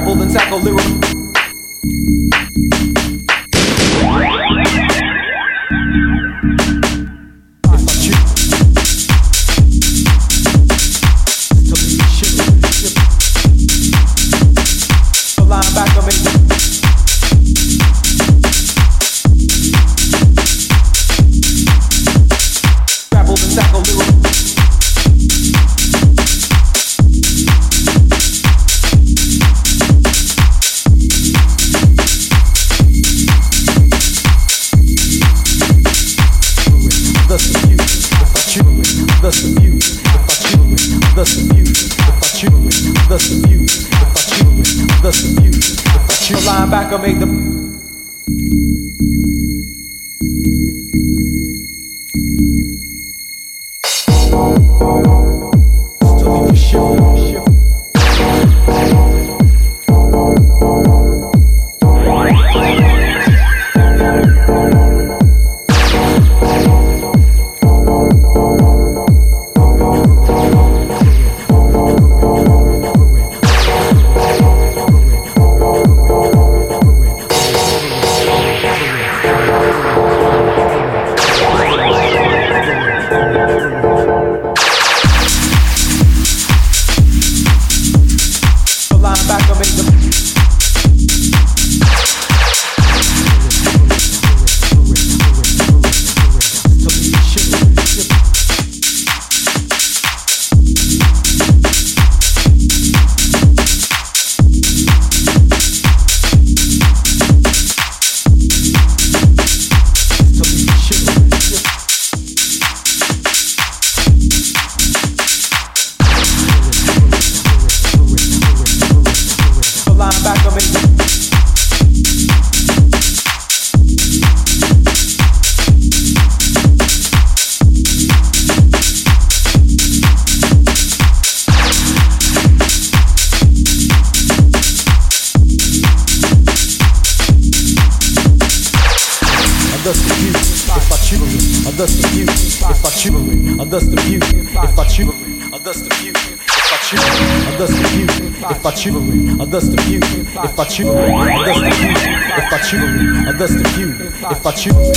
Grappled and tackled lyrical. choose, that's the beauty. If I choose, that's the view. If I choose,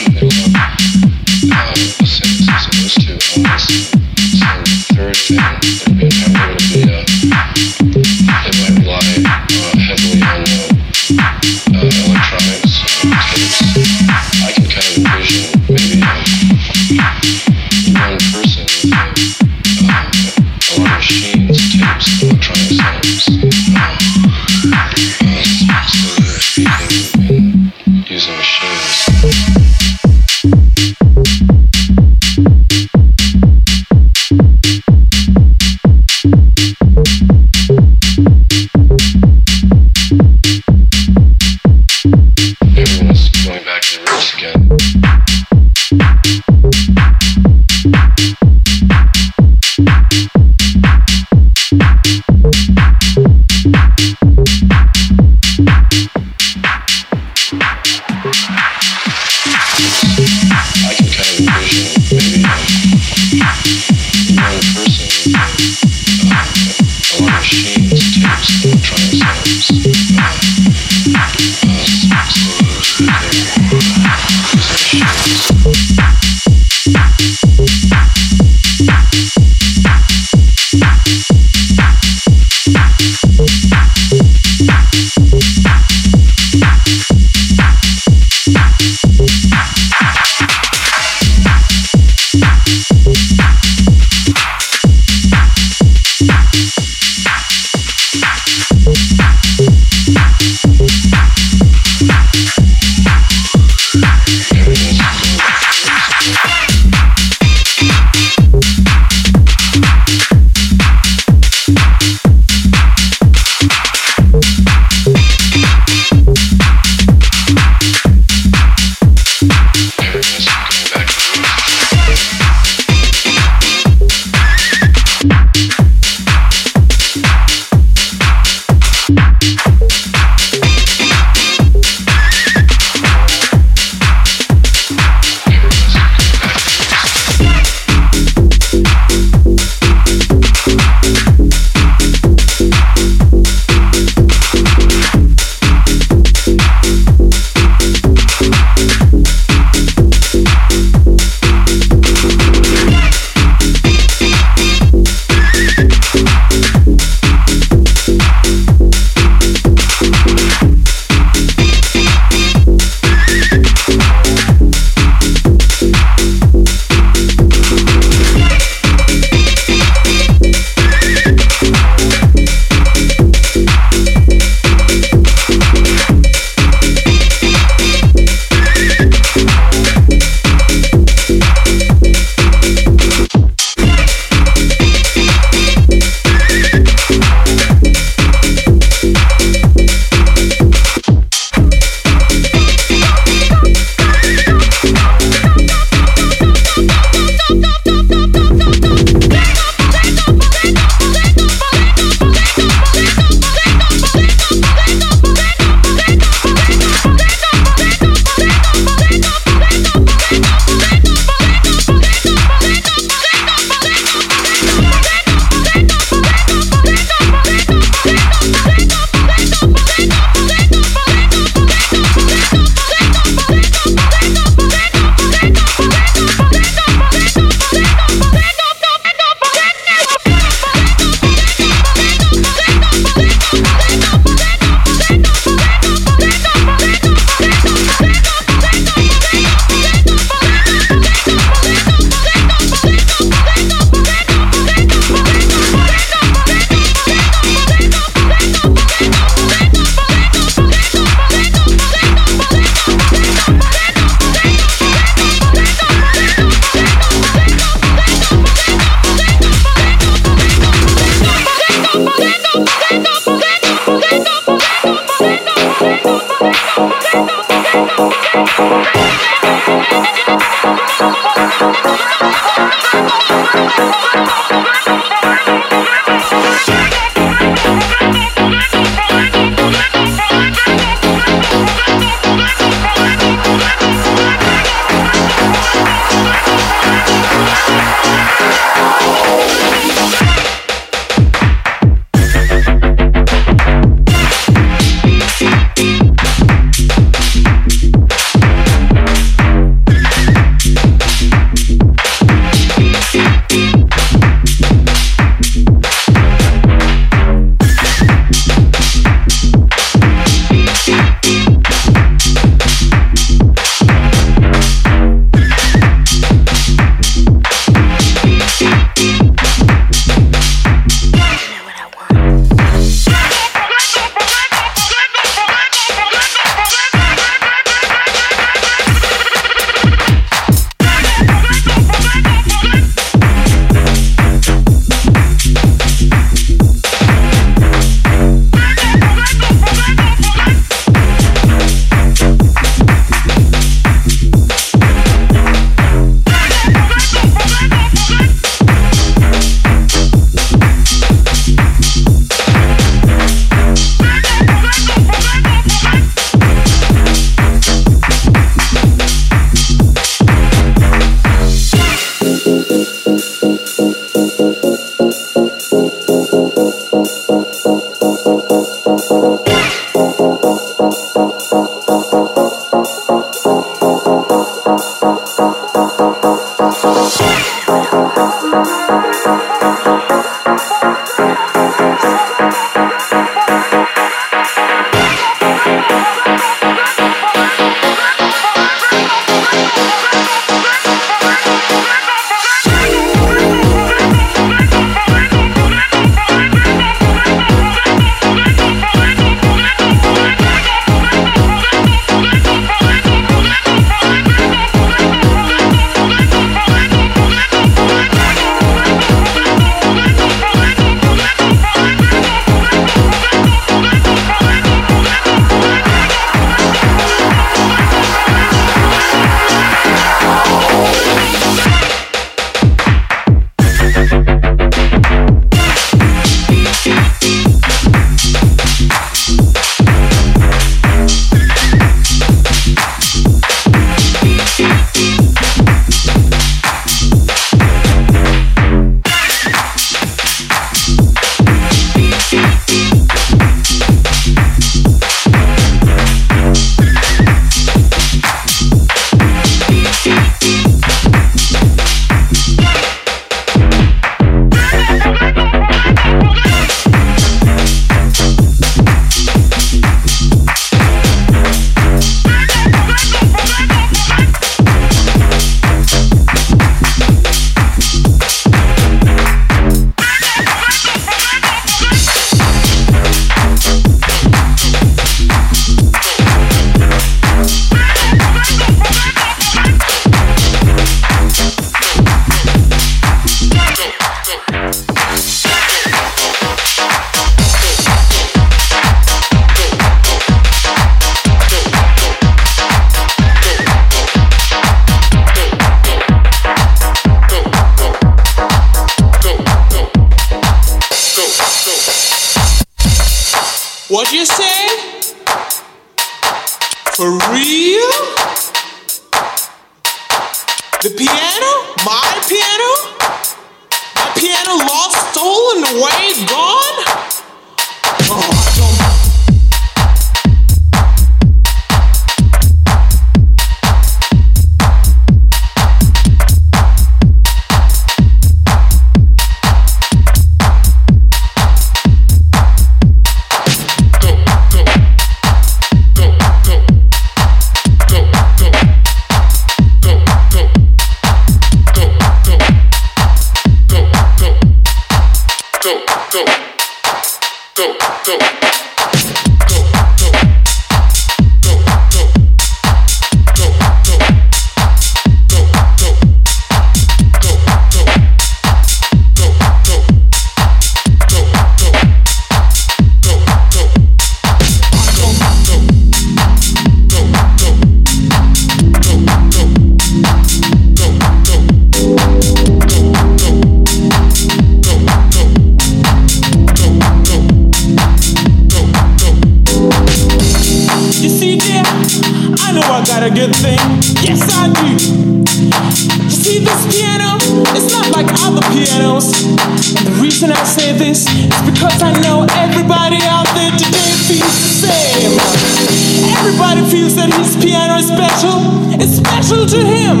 thinks that his piano is special, it's special to him.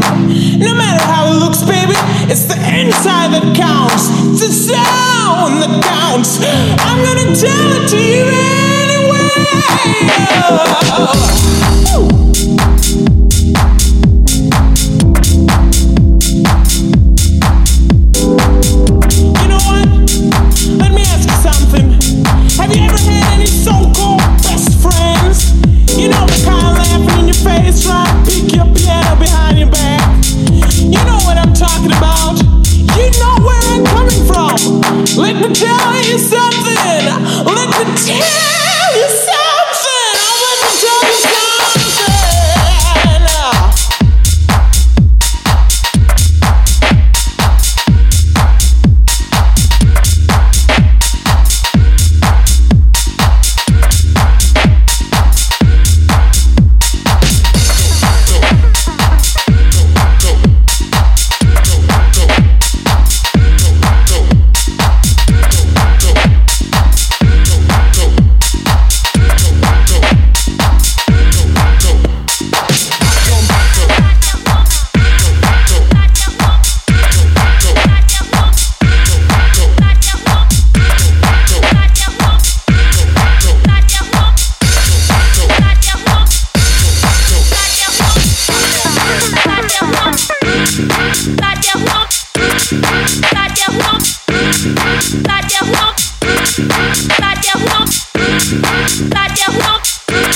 No matter how it looks, baby, it's the inside that counts, it's the sound that counts. I'm gonna tell it to you anyway.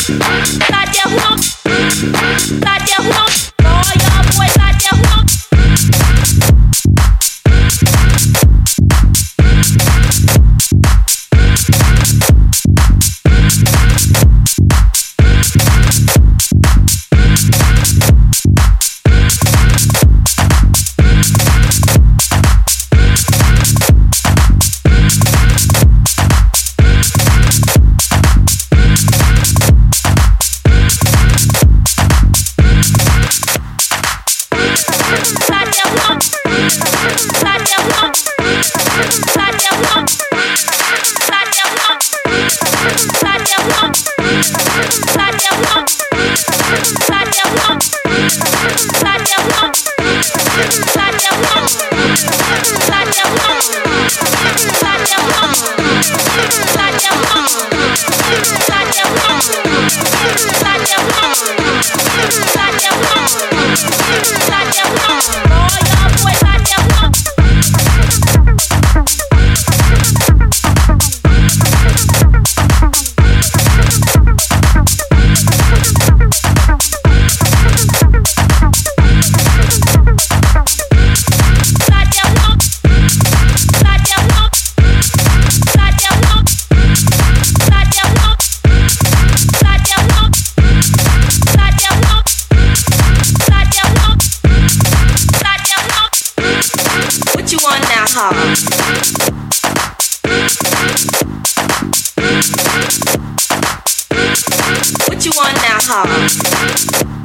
Goddamn, 好。